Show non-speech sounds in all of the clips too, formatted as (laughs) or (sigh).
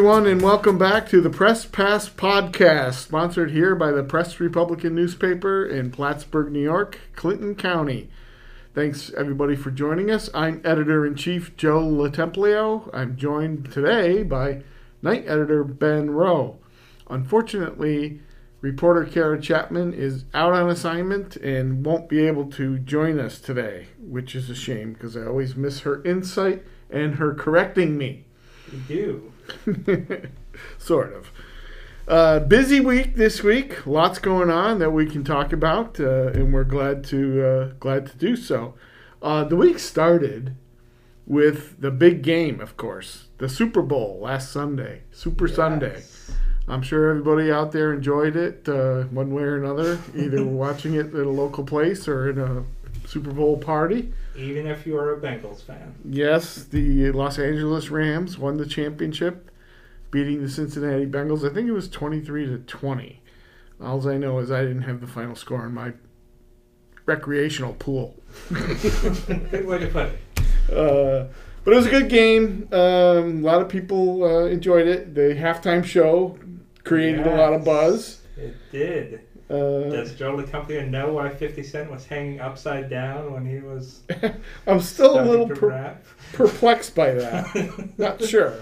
everyone, and welcome back to the Press Pass Podcast, sponsored here by the Press Republican newspaper in Plattsburgh, New York, Clinton County. Thanks, everybody, for joining us. I'm editor in chief Joe LoTemplio. I'm joined today by night editor Ben Rowe. Unfortunately, reporter Kara Chapman is out on assignment and won't be able to join us today, which is a shame because I always miss her insight and her correcting me. You do. (laughs) sort of. Uh, busy week this week. Lots going on that we can talk about, uh, and we're glad to uh, glad to do so. Uh, the week started with the big game, of course, the Super Bowl last Sunday, Super yes. Sunday. I'm sure everybody out there enjoyed it uh, one way or another, either (laughs) watching it at a local place or in a Super Bowl party. Even if you are a Bengals fan. Yes, the Los Angeles Rams won the championship, beating the Cincinnati Bengals. I think it was 23 to 20. All I know is I didn't have the final score in my recreational pool. good way to put it. Uh, but it was a good game. Um, a lot of people uh, enjoyed it. The halftime show created yes, a lot of buzz. It did. Uh, Does Joe LaCompagna know why 50 Cent was hanging upside down when he was. (laughs) I'm still a little per- perplexed by that. (laughs) Not sure.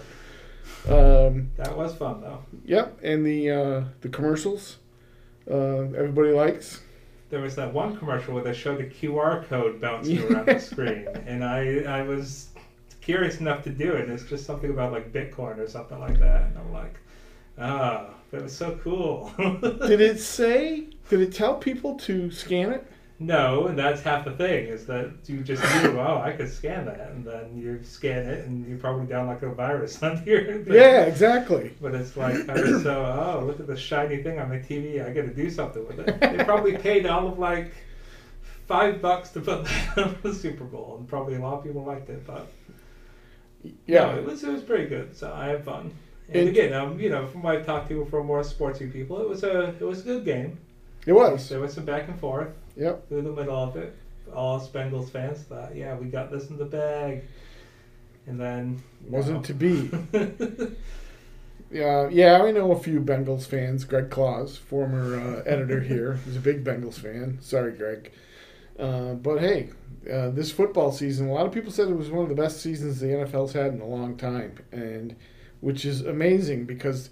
Um, that was fun, though. Yep, and the uh, the commercials uh, everybody likes. There was that one commercial where they showed the QR code bouncing around the (laughs) screen, and I I was curious enough to do it. It's just something about like Bitcoin or something like that, and I'm like, ah. That was so cool. (laughs) did it say? Did it tell people to scan it? No, and that's half the thing is that you just knew, (laughs) oh, I could scan that, and then you scan it, and you probably down like a virus (laughs) on here. yeah, exactly. But it's like, so, oh, look at the shiny thing on the TV. I got to do something with it. They probably paid all of like five bucks to put that on the Super Bowl, and probably a lot of people liked it, but yeah, no, it was it was pretty good. So I had fun. And again, um, you know, from what I've talked to from more sportsy people, it was a it was a good game. It was. There was some back and forth. Yep. Through the middle of it, all us Bengals fans thought, yeah, we got this in the bag, and then wasn't know. to be. (laughs) yeah, yeah, I know a few Bengals fans. Greg Claus, former uh, editor here, he's a big Bengals fan. Sorry, Greg. Uh, but hey, uh, this football season, a lot of people said it was one of the best seasons the NFL's had in a long time, and which is amazing because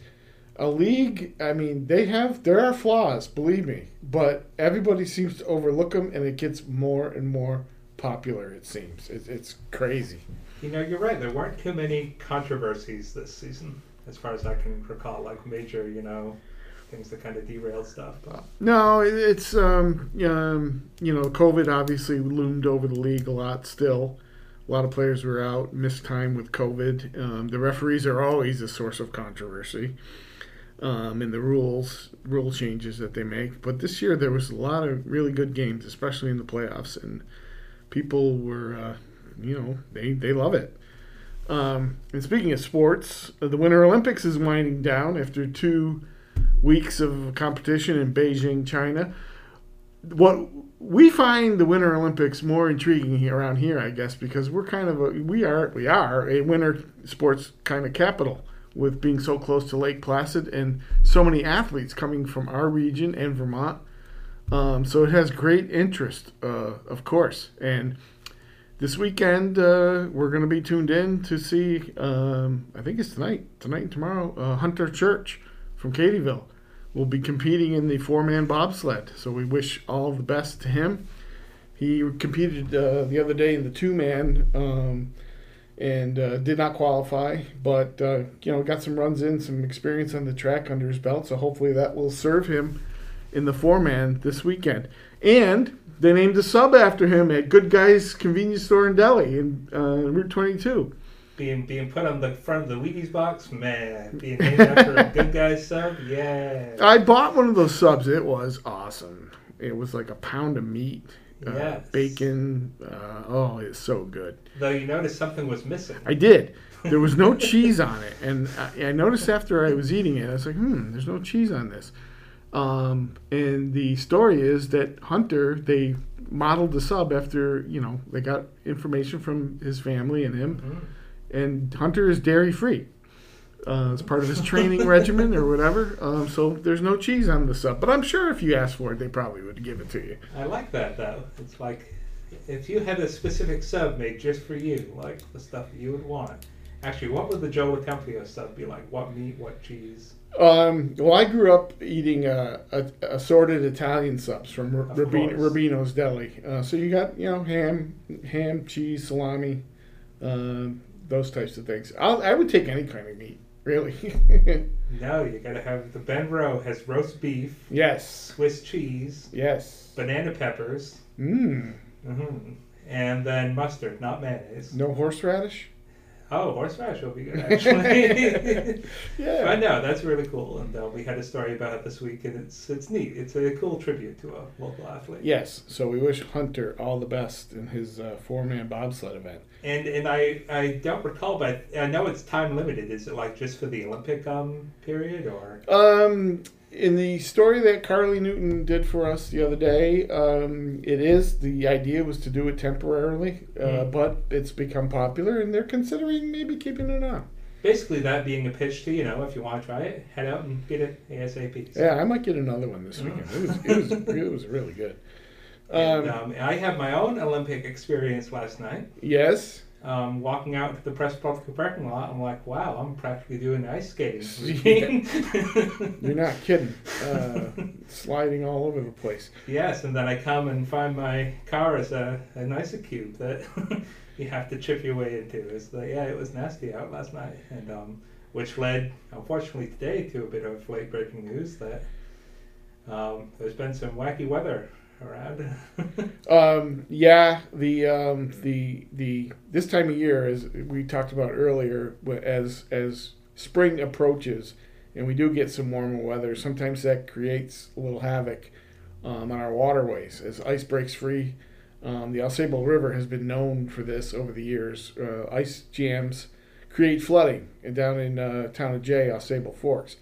a league, I mean, they have there are flaws, believe me, but everybody seems to overlook them, and it gets more and more popular. It seems it's, it's crazy. You know, you're right. There weren't too many controversies this season, as far as I can recall, like major, you know, things that kind of derailed stuff. But. No, it's um, um, you know, COVID obviously loomed over the league a lot still. A lot of players were out, missed time with COVID. Um, the referees are always a source of controversy um, in the rules, rule changes that they make. But this year there was a lot of really good games, especially in the playoffs, and people were, uh, you know, they they love it. Um, and speaking of sports, the Winter Olympics is winding down after two weeks of competition in Beijing, China. What we find the Winter Olympics more intriguing around here, I guess, because we're kind of a, we are we are a winter sports kind of capital with being so close to Lake Placid and so many athletes coming from our region and Vermont. Um, so it has great interest, uh, of course. And this weekend uh, we're going to be tuned in to see. Um, I think it's tonight, tonight and tomorrow. Uh, Hunter Church from Cadyville will be competing in the four man bobsled. So we wish all the best to him. He competed uh, the other day in the two man um, and uh, did not qualify, but uh, you know got some runs in, some experience on the track under his belt. So hopefully that will serve him in the four man this weekend. And they named a sub after him at Good Guys Convenience Store in Delhi in uh, Route 22 being being put on the front of the Wheaties box, man. Being named after a good guy (laughs) sub, yeah. I bought one of those subs. It was awesome. It was like a pound of meat, uh, yes. bacon. Uh, oh, it's so good. Though you noticed something was missing. I did. There was no cheese on it, and I, I, noticed after I was eating it, I was like, "Hmm, there's no cheese on this." Um, and the story is that Hunter, they modeled the sub after, you know, they got information from his family and him. Mhm. And Hunter is dairy free. Uh, it's part of his training (laughs) regimen or whatever. Um, so there's no cheese on the sub. But I'm sure if you asked for it, they probably would give it to you. I like that though. It's like if you had a specific sub made just for you, like the stuff that you would want. Actually, what would the Joe Tempio sub be like? What meat? What cheese? Um, well, I grew up eating uh, a, assorted Italian subs from R- course. Rubino's Deli. Uh, so you got you know ham, ham, cheese, salami, uh, those types of things. I'll, I would take any kind of meat, really. (laughs) No, you gotta have the Ben Rowe has roast beef, yes, Swiss cheese, yes. banana peppers, Mmm. hmm and then mustard, not mayonnaise. No horseradish. Oh, horseradish will be good actually. (laughs) Yeah. But no, that's really cool, and uh, we had a story about it this week, and it's it's neat. It's a cool tribute to a local athlete. Yes. So we wish Hunter all the best in his uh, four-man bobsled event. And and I I don't recall, but I know it's time limited. Is it like just for the Olympic um period or? Um, in the story that Carly Newton did for us the other day, um, it is the idea was to do it temporarily, uh, Mhm. but it's become popular, and they're considering maybe keeping it on. Basically, that being a pitch to you know, if you want to try it, head out and get it ASAP. So- Yeah, I might get another one this weekend. It was it was (laughs) it was really good. And, Um, um, I had my own Olympic experience last night. yes, Um, walking out to the press public parking lot, I'm like, wow, I'm practically doing ice skating. (laughs) you're not kidding. Uh, (laughs) sliding all over the place. yes, and then I come and find my car as a an ice cube that (laughs) you have to chip your way into. It's like, yeah, it was nasty out last night, and um, which led, unfortunately, today to a bit of late breaking news that um, there's been some wacky weather (laughs) Um, yeah, the um, the the this time of year, as we talked about earlier, as as spring approaches, and we do get some warmer weather. Sometimes that creates a little havoc um, on our waterways as ice breaks free. Um, the Ausable River has been known for this over the years. Uh, ice jams create flooding and down in uh, town of Jay, Ausable Forks.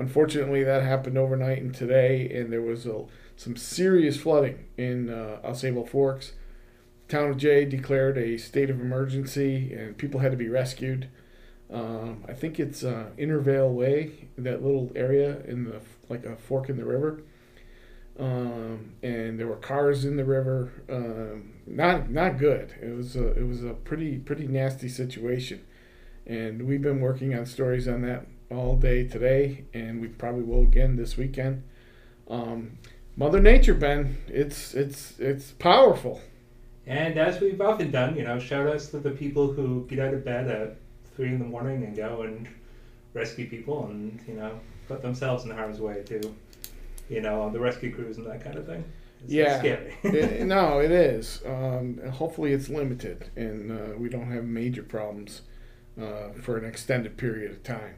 Unfortunately, that happened overnight and today, and there was a some serious flooding in uh, Ausable Forks. Town of Jay declared a state of emergency, and people had to be rescued. Um, I think it's uh, Intervale Way, that little area in the like a fork in the river. Um, and there were cars in the river. Um, not not good. It was a it was a pretty pretty nasty situation, and we've been working on stories on that all day today, and we probably will again this weekend. Um, Mother Nature, Ben, it's it's it's powerful. And as we've often done, you know, shout outs to the people who get out of bed at three in the morning and go and rescue people and, you know, put themselves in harm's way too. You know, on the rescue crews and that kind of thing. It's Yeah. scary. It- (laughs) no, it is. Um, hopefully, it's limited, and uh, we don't have major problems uh, for an extended period of time.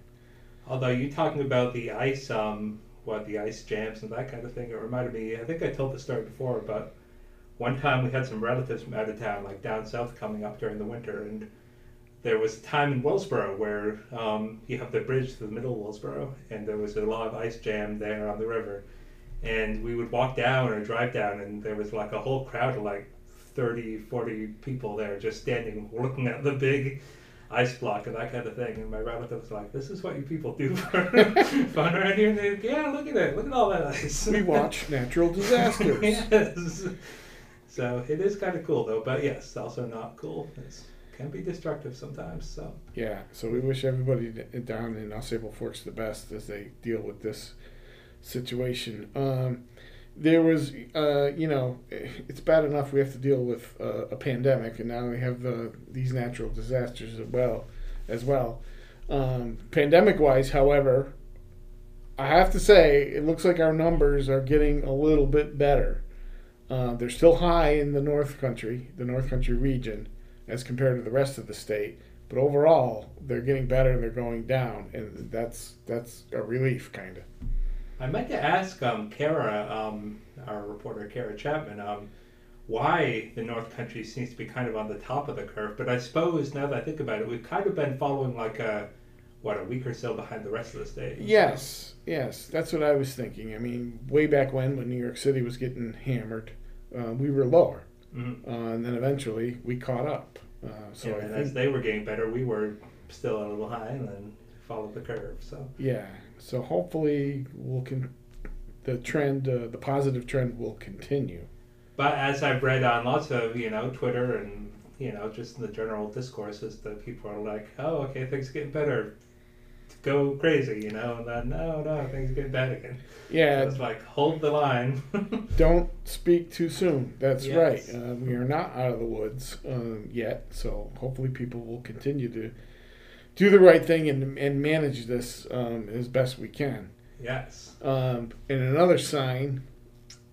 Although you talking about the ice, um, what the ice jams and that kind of thing, it reminded me. I think I told the story before, but one time we had some relatives from out of town, like down south, coming up during the winter, and there was a time in Willsboro where um, you have the bridge to the middle of Willsboro, and there was a lot of ice jam there on the river, and we would walk down or drive down, and there was like a whole crowd of like 30, 40 people there just standing looking at the big ice block and that kind of thing. And my relative was like, "This is what you people do for (laughs) fun around here." And they, yeah, look at it, look at all that ice. We (laughs) watch natural disasters. yes. So it is kind of cool though, but yes, also not cool. It can be destructive sometimes. So Yeah, so we wish everybody down in Ausable Forks the best as they deal with this situation. Um, there was, uh, you know, it's bad enough we have to deal with uh, a pandemic, and now we have the, these natural disasters as well. As well, um, pandemic-wise, however, I have to say it looks like our numbers are getting a little bit better. Uh, they're still high in the North Country, the North Country region, as compared to the rest of the state. But overall, they're getting better. And they're going down, and that's that's a relief, kind of. I meant to ask um, Kara, um, our reporter Kara Chapman, um, why the North Country seems to be kind of on the top of the curve. But I suppose now that I think about it, we've kind of been following like a what a week or so behind the rest of the state. Yes, yes, that's what I was thinking. I mean, way back when, when New York City was getting hammered, uh, we were lower, Mhm. uh, and then eventually we caught up. Uh, so Yeah, and think, as they were getting better, we were still a little high, and then followed the curve. So yeah. So hopefully we'll con- the trend, uh, the positive trend, will continue. But as I've read on lots of, you know, Twitter and, you know, just in the general discourses that people are like, oh, okay, things are getting better. Go crazy, you know, and then, no, no, things are getting bad again. Yeah, It's like, hold the line. (laughs) don't speak too soon. That's Yes. right. Uh, we are not out of the woods um, yet, so hopefully people will continue to do the right thing and, and manage this um, as best we can. yes. Um, and another sign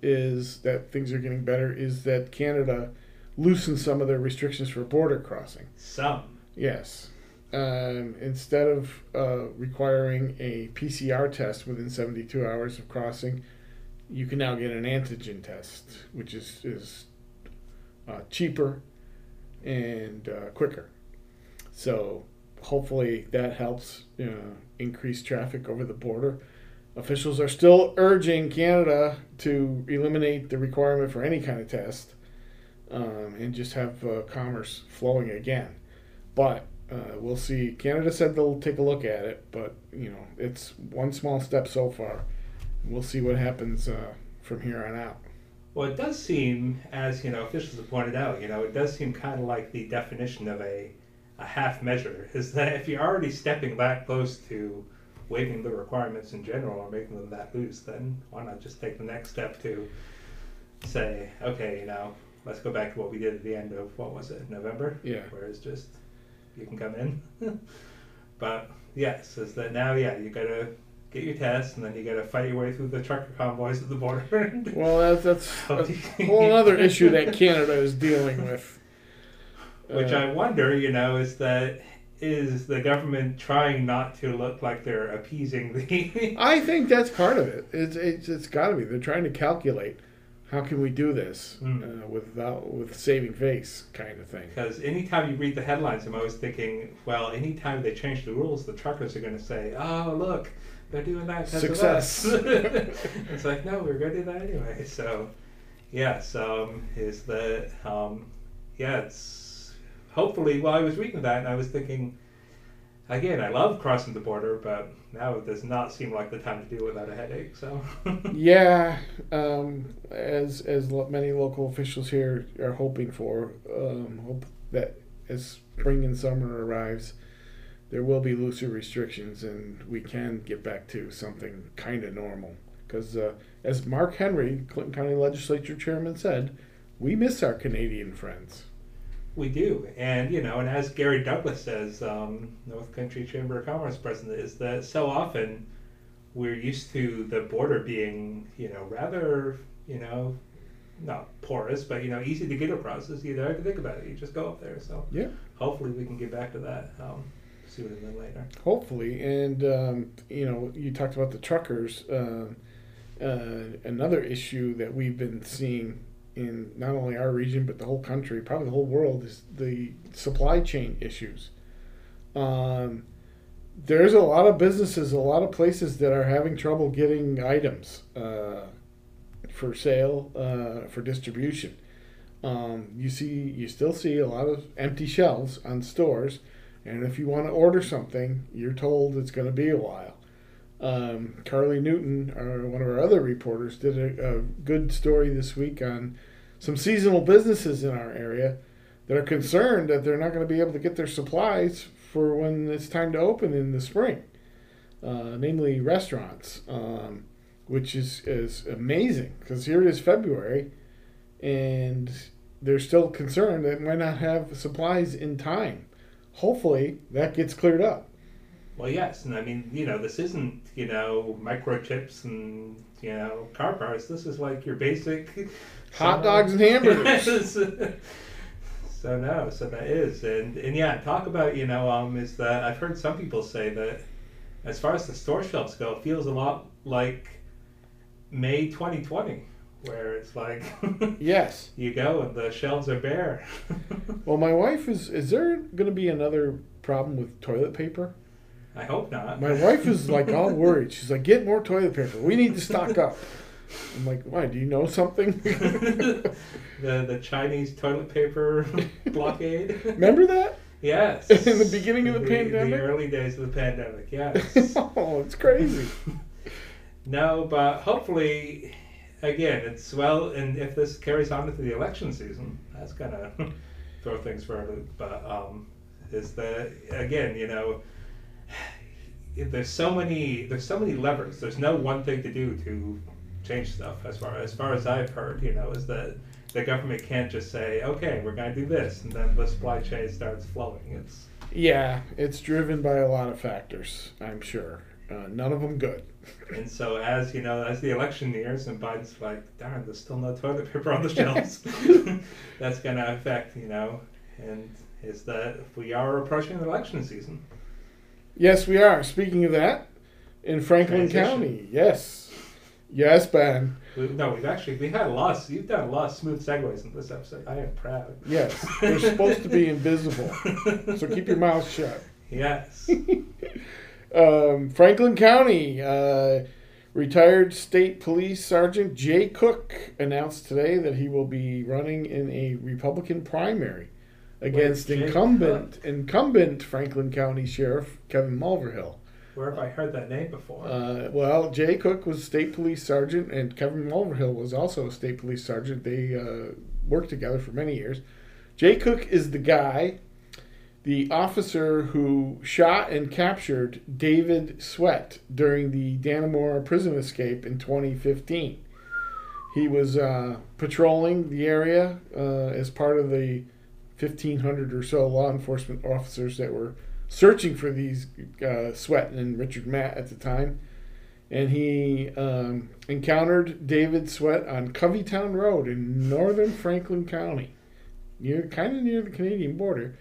is that things are getting better is that Canada loosened some of their restrictions for border crossing. Some. Yes. Um, instead of uh, requiring a PCR test within 72 hours of crossing, you can now get an antigen test, which is, is uh, cheaper and uh, quicker. So hopefully that helps uh, increase traffic over the border. Officials are still urging Canada to eliminate the requirement for any kind of test um, and just have uh, commerce flowing again. But uh, we'll see. Canada said they'll take a look at it, but you know it's one small step so far. We'll see what happens uh, from here on out. Well, it does seem, as, you know, officials have pointed out, you know, it does seem kind of like the definition of a, a half measure is that if you're already stepping that close to waiving the requirements in general or making them that loose, then why not just take the next step to say, okay, you know, let's go back to what we did at the end of what was it, November? Yeah. Where it's just you can come in. (laughs) but yes, is that now? Yeah, you gotta get your test, and then you gotta fight your way through the trucker convoys at the border. Well, that's that's (laughs) a whole (laughs) other issue that Canada is dealing with. Which Uh, I wonder, you know, is that is the government trying not to look like they're appeasing the (laughs) I think that's part of it. It's it's, it's got to be. They're trying to calculate how can we do this Mm. uh, without with saving face kind of thing. Because anytime you read the headlines, I'm always thinking, well, anytime they change the rules, the truckers are going to say, oh, look, they're doing that because Success. of us. (laughs) it's like, no, we are going to do that anyway. So, yes, um, is that, um, yeah, it's hopefully, while I was reading that and I was thinking, again, I love crossing the border, but now it does not seem like the time to do it without a headache. So, (laughs) Yeah, um, as as many local officials here are hoping for, um, hope that as spring and summer arrives, there will be looser restrictions and we can get back to something kind of normal. Because uh, as Mark Henry, Clinton County Legislature Chairman, said, we miss our Canadian friends. We do, and you know, and as Gary Douglas says, um, North Country Chamber of Commerce president, is that so often we're used to the border being, you know, rather, you know, not porous, but you know, easy to get across. Is you don't have to think about it; you just go up there. So Yeah. hopefully we can get back to that um, sooner than later. Hopefully, and um, you know, you talked about the truckers. Uh, uh, another issue that we've been seeing in not only our region but the whole country, probably the whole world, is the supply chain issues. Um, there's a lot of businesses, a lot of places that are having trouble getting items uh, for sale, uh, for distribution. Um, you see, you still see a lot of empty shelves on stores, and if you want to order something, you're told it's going to be a while. Um, Carly Newton, our, one of our other reporters, did a, a good story this week on some seasonal businesses in our area that are concerned that they're not going to be able to get their supplies for when it's time to open in the spring, uh, namely restaurants, um, which is, is amazing because here it is February and they're still concerned that might not have supplies in time. Hopefully that gets cleared up. Well, yes, and I mean, you know, this isn't, you know, microchips and you know, car parts. This is like your basic Hot dogs and hamburgers. (laughs) so no, so that is, and and yeah, talk about you know, um, is that I've heard some people say that as far as the store shelves go, it feels a lot like May 2020, where it's like (laughs) yes. you go and the shelves are bare. (laughs) Well, my wife is. Is there going to be another problem with toilet paper? I hope not. My wife is like all worried. She's like, "Get more toilet paper. We need to stock up." I'm like, "Why? Do you know something?" (laughs) the the Chinese toilet paper (laughs) blockade. Remember that? Yes. (laughs) In the beginning of the pandemic? The early days of the pandemic, yes. oh, it's crazy. no, but hopefully, again, it's well, and if this carries on into the election season, that's gonna throw things for a loop. But um, is that again, you know, (sighs) there's so many there's so many levers. There's no one thing to do to change stuff. As far as far as I've heard, you know, is that the government can't just say, okay, we're going to do this, and then the supply chain starts flowing. It's yeah, it's driven by a lot of factors. I'm sure, uh, none of them good. (laughs) And so, as you know, as the election nears, and Biden's like, darn, there's still no toilet paper on the shelves. (laughs) (laughs) that's going to affect, you know, and is that we are approaching election season. Yes, we are. Speaking of that, in Franklin Transition. County, yes, yes, Ben. No, we've actually we had a lot. Of, you've done a lot of smooth segues in this episode. I am proud. Yes, they're supposed to be invisible, so keep your mouth shut. Yes. (laughs) um, Franklin County. Uh, Retired State Police Sergeant Jay Cook announced today that he will be running in a Republican primary against incumbent incumbent Franklin County Sheriff Kevin Mulverhill. Where have I heard that name before? Uh, well, Jay Cook was state police sergeant, and Kevin Mulverhill was also a state police sergeant. They uh, worked together for many years. Jay Cook is the guy, the officer who shot and captured David Sweat during the Dannemora prison escape in 2015. He was uh, patrolling the area uh, as part of the 1,500 or so law enforcement officers that were searching for these uh, Sweat and Richard Matt at the time. And he um, encountered David Sweat on Coveytown Road in northern Franklin County, near kind of near the Canadian border.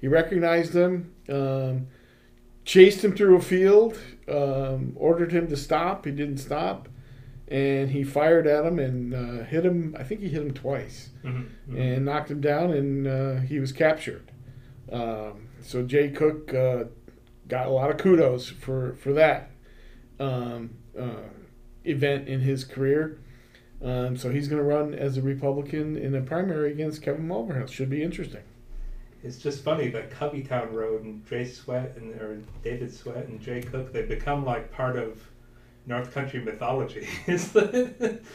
He recognized him, um, chased him through a field, um, ordered him to stop. He didn't stop and he fired at him and uh, hit him. I think he hit him twice mm-hmm, mm-hmm. and knocked him down, and uh, he was captured. Um, so Jay Cook uh, got a lot of kudos for for that um, uh, event in his career. Um, so he's going to run as a Republican in a primary against Kevin Mulverhill. Should be interesting. It's just funny that Coveytown Road and Jay Sweat and or David Sweat and Jay Cook they've become like part of North Country mythology. (laughs)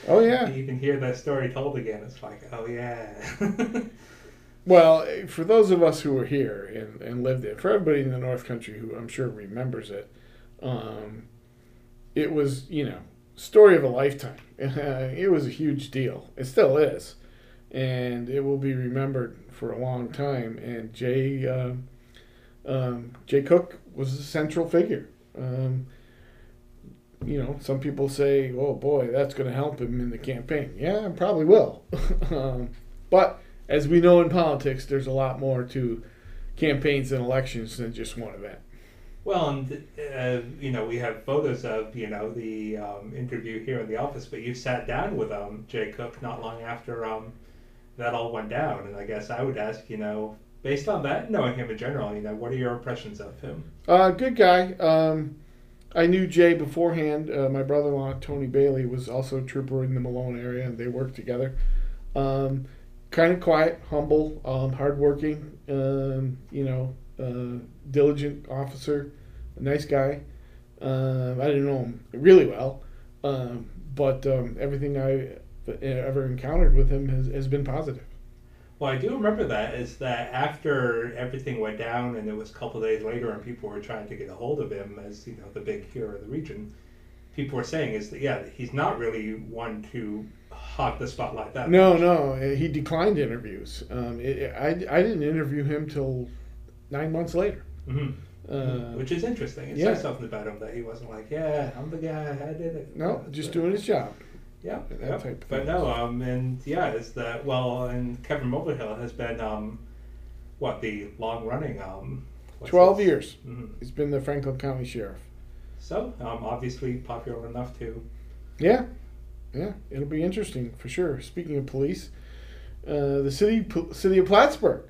oh yeah. (laughs) You can hear that story told again. It's like oh yeah. (laughs) well, for those of us who were here and, and lived it, for everybody in the North Country who I'm sure remembers it, um, it was you know story of a lifetime. (laughs) it was a huge deal. It still is, and it will be remembered for a long time. And Jay uh, um, Jay Cook was a central figure. Um, you know, some people say, "Oh boy, that's going to help him in the campaign." Yeah, it probably will. (laughs) um, but as we know in politics, there's a lot more to campaigns and elections than just one event. Well, and uh, you know, we have photos of you know the um, interview here in the office, but you sat down with um, Jay Cook not long after um, that all went down, and I guess I would ask, you know, based on that, knowing him in general, you know, what are your impressions of him? Uh, good guy. Um, I knew Jay beforehand. Uh, my brother-in-law Tony Bailey was also a trooper in the Malone area, and they worked together. Um, kind of quiet, humble, um, hardworking. Um, you know, uh, diligent officer, a nice guy. Um, I didn't know him really well, um, but um, everything I ever encountered with him has, has been positive. Well, I do remember that is that after everything went down and it was a couple days later and people were trying to get a hold of him as you know the big hero of the region, people were saying is that yeah he's not really one to hog the spotlight that no much. no he declined interviews. Um, it, I I didn't interview him till nine months later. Mm-hmm. Uh, Which is interesting. It yeah. says something about him that he wasn't like, yeah, I'm the guy, I did it. No, just doing his job. Yeah, type but no, um, and yeah, is that well, and Kevin Mulverhill has been um, what the long running um, twelve this? years. Mm-hmm. He's been the Franklin County Sheriff. So um, obviously popular enough to. Yeah, yeah, it'll be interesting for sure. Speaking of police, uh, the city city of Plattsburgh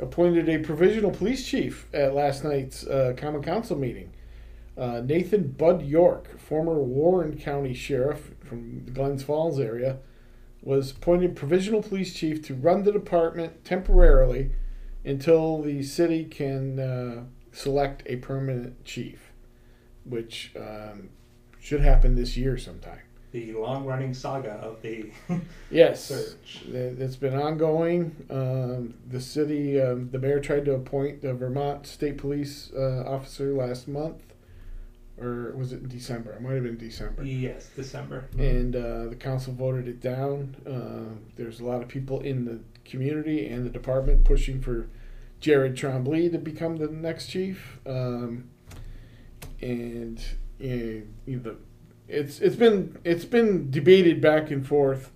appointed a provisional police chief at last night's uh, common council meeting. Uh, Nathan Bud York, former Warren County Sheriff from the Glens Falls area, was appointed provisional police chief to run the department temporarily until the city can uh, select a permanent chief, which um, should happen this year sometime. The long-running saga of the (laughs) Yes, search. It's been ongoing. Um, the city, um, the mayor tried to appoint the Vermont State Police uh, officer last month, or was it in December? It might have been December. Yes, December. And uh, the council voted it down. Uh, there's a lot of people in the community and the department pushing for Jared Trombley to become the next chief. Um, and you know, it's it's been it's been debated back and forth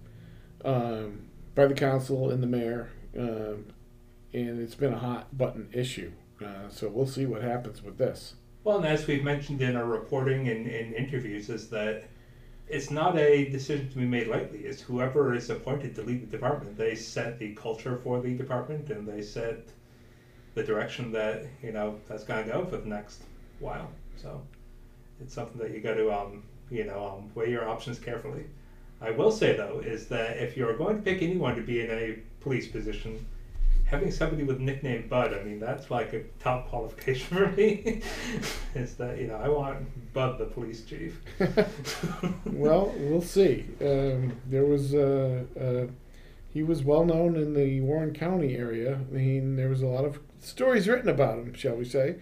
um, by the council and the mayor, um, and it's been a hot button issue. Uh, so we'll see what happens with this. Well, and as we've mentioned in our reporting and in interviews, is that it's not a decision to be made lightly. It's whoever is appointed to lead the department. They set the culture for the department, and they set the direction that you know that's going to go for the next while. So it's something that you got to um, you know um, weigh your options carefully. I will say though is that if you're going to pick anyone to be in a police position, having somebody with nickname Bud, I mean that's like a top (laughs) qualification for me. (laughs) is that you know I want Bud the police chief. (laughs) well, we'll see. Um, there was uh, uh, he was well known in the Warren County area. I mean, there was a lot of stories written about him, shall we say?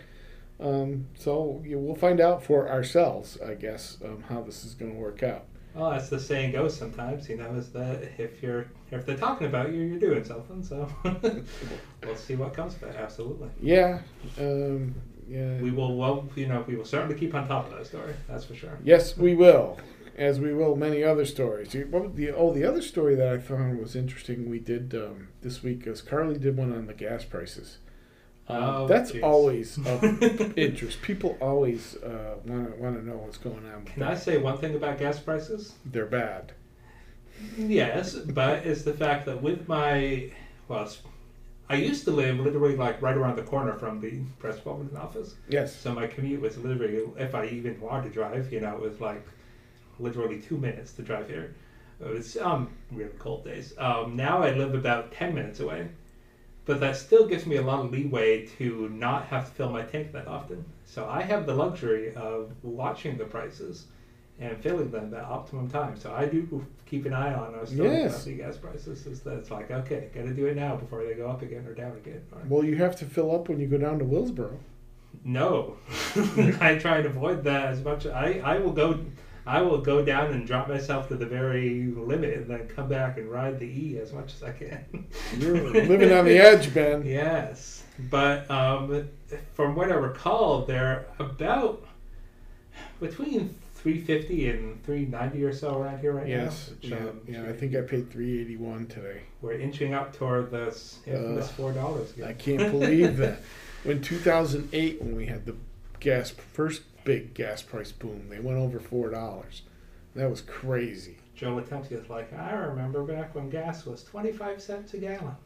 Um, so yeah, we'll find out for ourselves, I guess, um, how this is going to work out. Well, as the saying goes, sometimes you know is that if you're if they're talking about you, you're doing something. So (laughs) we'll see what comes of it. Absolutely. Yeah, um, yeah. We will. Well, you know, we will certainly keep on top of that story. That's for sure. Yes, we will, as we will many other stories. You- What was the oh the other story that I found was interesting. We did um, this week is Carly did one on the gas prices. Um, Oh, that's jeez. always of (laughs) interest. People always want to want to know what's going on. Can I say one thing about gas prices? They're bad. Yes, but it's the fact that with my well, I used to live literally like right around the corner from the press department office. Yes. So my commute was literally, if I even wanted to drive, you know, it was like literally two minutes to drive here. It was um really cold days. Um, now I live about ten minutes away, but that still gives me a lot of leeway to not have to fill my tank that often. So I have the luxury of watching the prices and filling them at optimum time. So I do keep an eye on those Yes. the gas prices. Is that it's like okay, got to do it now before they go up again or down again. Or- Well, you have to fill up when you go down to Willsboro. no, (laughs) I try and avoid that as much. I, I will go, I will go down and drop myself to the very limit, and then come back and ride the E as much as I can. You're (laughs) living on the edge, Ben. Yes, but um, from what I recall, they're about between three fifty and three ninety or so around here right Yes. now. Yes. Yeah. um, Yeah. I think I paid three eighty one today. we're inching up toward this infamous Ugh. four dollars. I can't believe (laughs) that. When 2008, when we had the gas first big gas price boom, they went over four dollars. That was crazy. Joe Latenti is like, I remember back when gas was twenty five cents a gallon.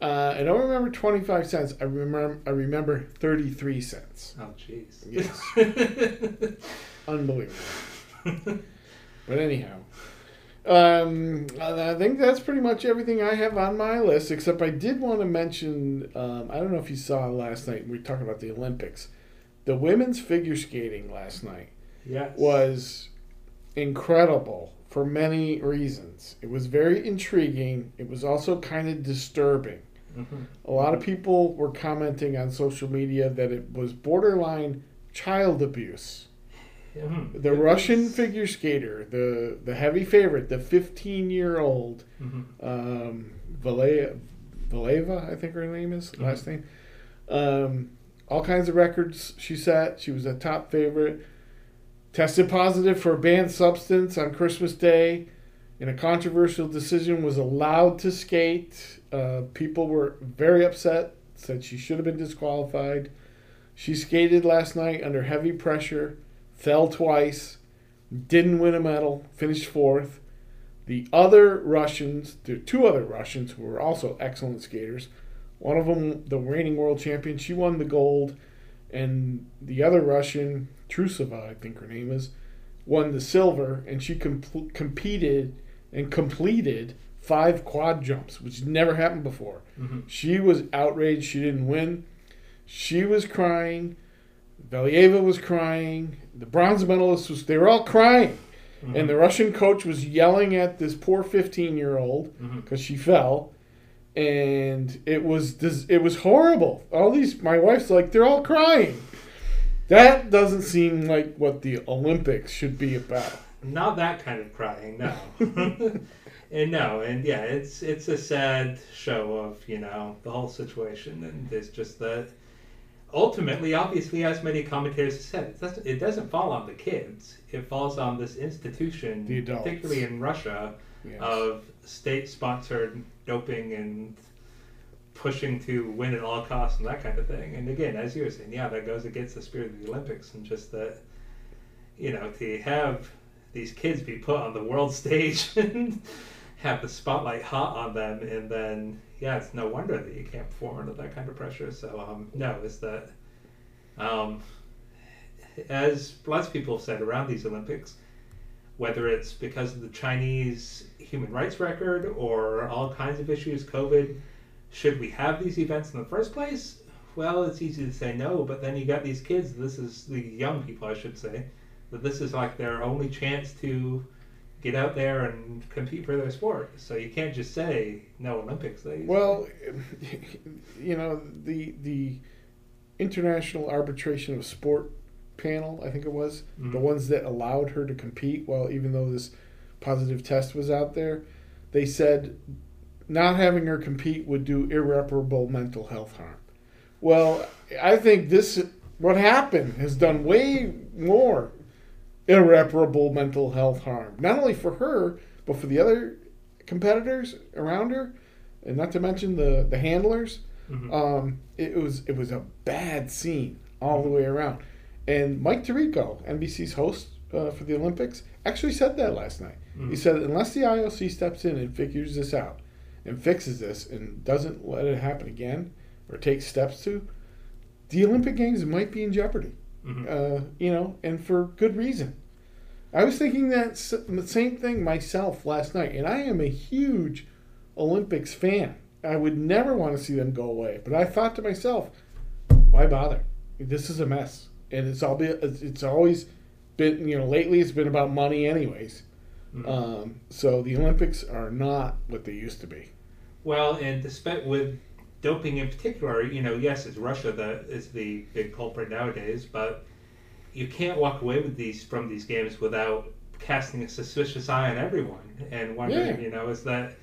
Uh, I don't remember 25 cents. I remember I remember 33 cents. Oh, jeez. Yes. (laughs) Unbelievable. but anyhow, um, I I think that's pretty much everything I have on my list. Except I did want to mention. Um, I don't know if you saw last night. We were talking about the Olympics. The women's figure skating last night yes. was incredible for many reasons. It was very intriguing. It was also kind of disturbing. Mhm. A lot of people were commenting on social media that it was borderline child abuse. Mhm. The It Russian was- figure skater, the the heavy favorite, the 15 year old Mhm. um, Valieva, I think her name is Mhm. last name. Um, all kinds of records she set. She was a top favorite. Tested positive for a banned substance on Christmas Day. In a controversial decision, was allowed to skate. Uh, people were very upset. Said she should have been disqualified. She skated last night under heavy pressure, fell twice, didn't win a medal, finished fourth. The other Russians, are two other Russians who were also excellent skaters. One of them, the reigning world champion, she won the gold, and the other Russian, Trusova, I think her name is, won the silver, and she com- competed and completed five quad jumps, which never happened before. Mm-hmm. She was outraged she didn't win. She was crying. Valieva was crying. The bronze medalist was. They were all crying, Mm-hmm. and the Russian coach was yelling at this poor fifteen-year-old Mhm. because she fell, and it was this. It was horrible. All these. My wife's like they're all crying. That doesn't seem like what the Olympics should be about. Not that kind of crying, no. (laughs) and no, and yeah, it's it's a sad show of you know the whole situation, and it's just that ultimately, obviously, as many commentators have said, it doesn't, it doesn't fall on the kids. It falls on this institution, The particularly in Russia, Yes. of state-sponsored doping and pushing to win at all costs and that kind of thing. And again, as you were saying, yeah, that goes against the spirit of the Olympics and just that, you know, to have these kids be put on the world (laughs) stage and have the spotlight hot on them, and then yeah, it's no wonder that you can't perform under that kind of pressure. So um, no, is that um, as lots of people have said around these Olympics, whether it's because of the Chinese human rights record or all kinds of issues, COVID, should we have these events in the first place? Well, it's easy to say no, but then you got these kids, this is the young people, I should say, that this is like their only chance to get out there and compete for their sport. So you can't just say no Olympics. Well, (laughs) you know the the International Arbitration of Sport panel, I think it was the Mhm. ones that allowed her to compete. Well, even though this positive test was out there, they said not having her compete would do irreparable mental health harm. Well, I think this what happened has done way more irreparable mental health harm, not only for her but for the other competitors around her, and not to mention the the handlers. Mhm. Um, it was it was a bad scene all the way around. And Mike Tirico, NBC's host uh, for the Olympics, actually said that last night. He Mhm. said unless the IOC steps in and figures this out and fixes this and doesn't let it happen again or takes steps to, the Olympic Games might be in jeopardy. Mhm. Uh, you know, and for good reason. I was thinking that s- the same thing myself last night, and I am a huge Olympics fan. I would never want to see them go away, but I thought to myself, why bother? This is a mess, and it's all be, it's always been you know lately it's been about money anyways. Mhm. Um, so the Olympics are not what they used to be. Well, and despite with doping in particular, you know, yes, it's Russia that is the big culprit nowadays, but you can't walk away with these from these games without casting a suspicious eye on everyone and wondering, Yeah. you know, is that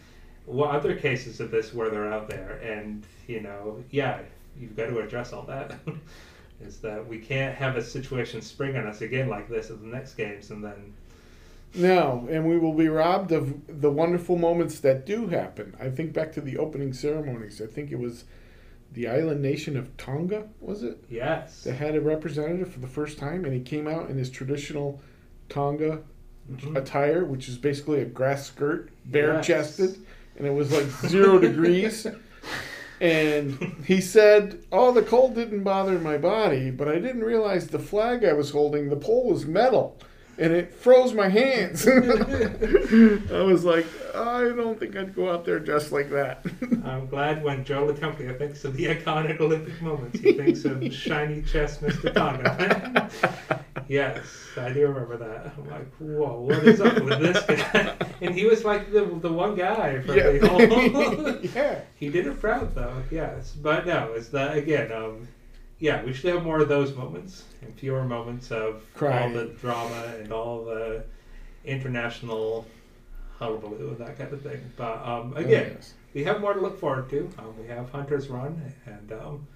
what other cases of this where they're out there? And you know, yeah, you've got to address all that. (laughs) is that we can't have a situation spring on us again like this at the next games, and then No, and we will be robbed of the wonderful moments that do happen. I think back to the opening ceremonies. I think it was the island nation of Tonga, was it? yes, That had a representative for the first time, and he came out in his traditional Tonga Mhm. attire, which is basically a grass skirt, bare Yes. chested, and it was like zero degrees. (laughs) And he said, Oh, the cold didn't bother my body, but I didn't realize the flag I was holding, the pole was metal, and it froze my hands. (laughs) I was like, I don't think I'd go out there dressed like that. (laughs) I'm glad when Joe LaCompagna thinks of the iconic Olympic moments, he thinks of shiny chest Mr. Tonga. (laughs) yes, I do remember that. I'm like, whoa, what is up with this guy? And he was like the, the one guy from yeah. the whole. yeah. he did it proud though, yes. But no, it's that again. Um, yeah, we should have more of those moments and fewer moments of all the drama and all the international hullabaloo and that kind of thing. But um, again, Yes. we have more to look forward to. Um, we have Hunter's Run, and um,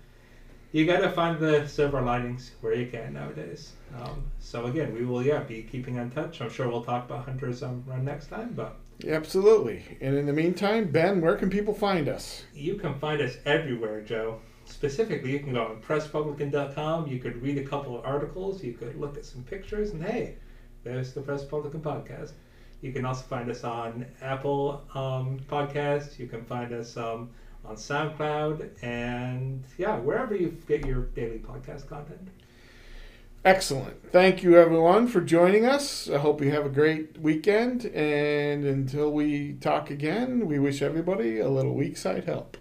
you got to find the silver linings where you can nowadays. Um, so again, we will yeah be keeping in touch. I'm sure we'll talk about Hunter's um, Run next time, but Absolutely. And in the meantime, Ben, where can people find us? you can find us everywhere, Joe. Specifically, you can go on pressrepublican.com. You could read a couple of articles. You could look at some pictures, and hey, there's the Press Republican podcast. You can also find us on Apple um, Podcasts. You can find us um, on SoundCloud, and yeah, wherever you get your daily podcast content. Excellent. Thank you, everyone, for joining us. I hope you have a great weekend. And until we talk again, we wish everybody a little weak side help.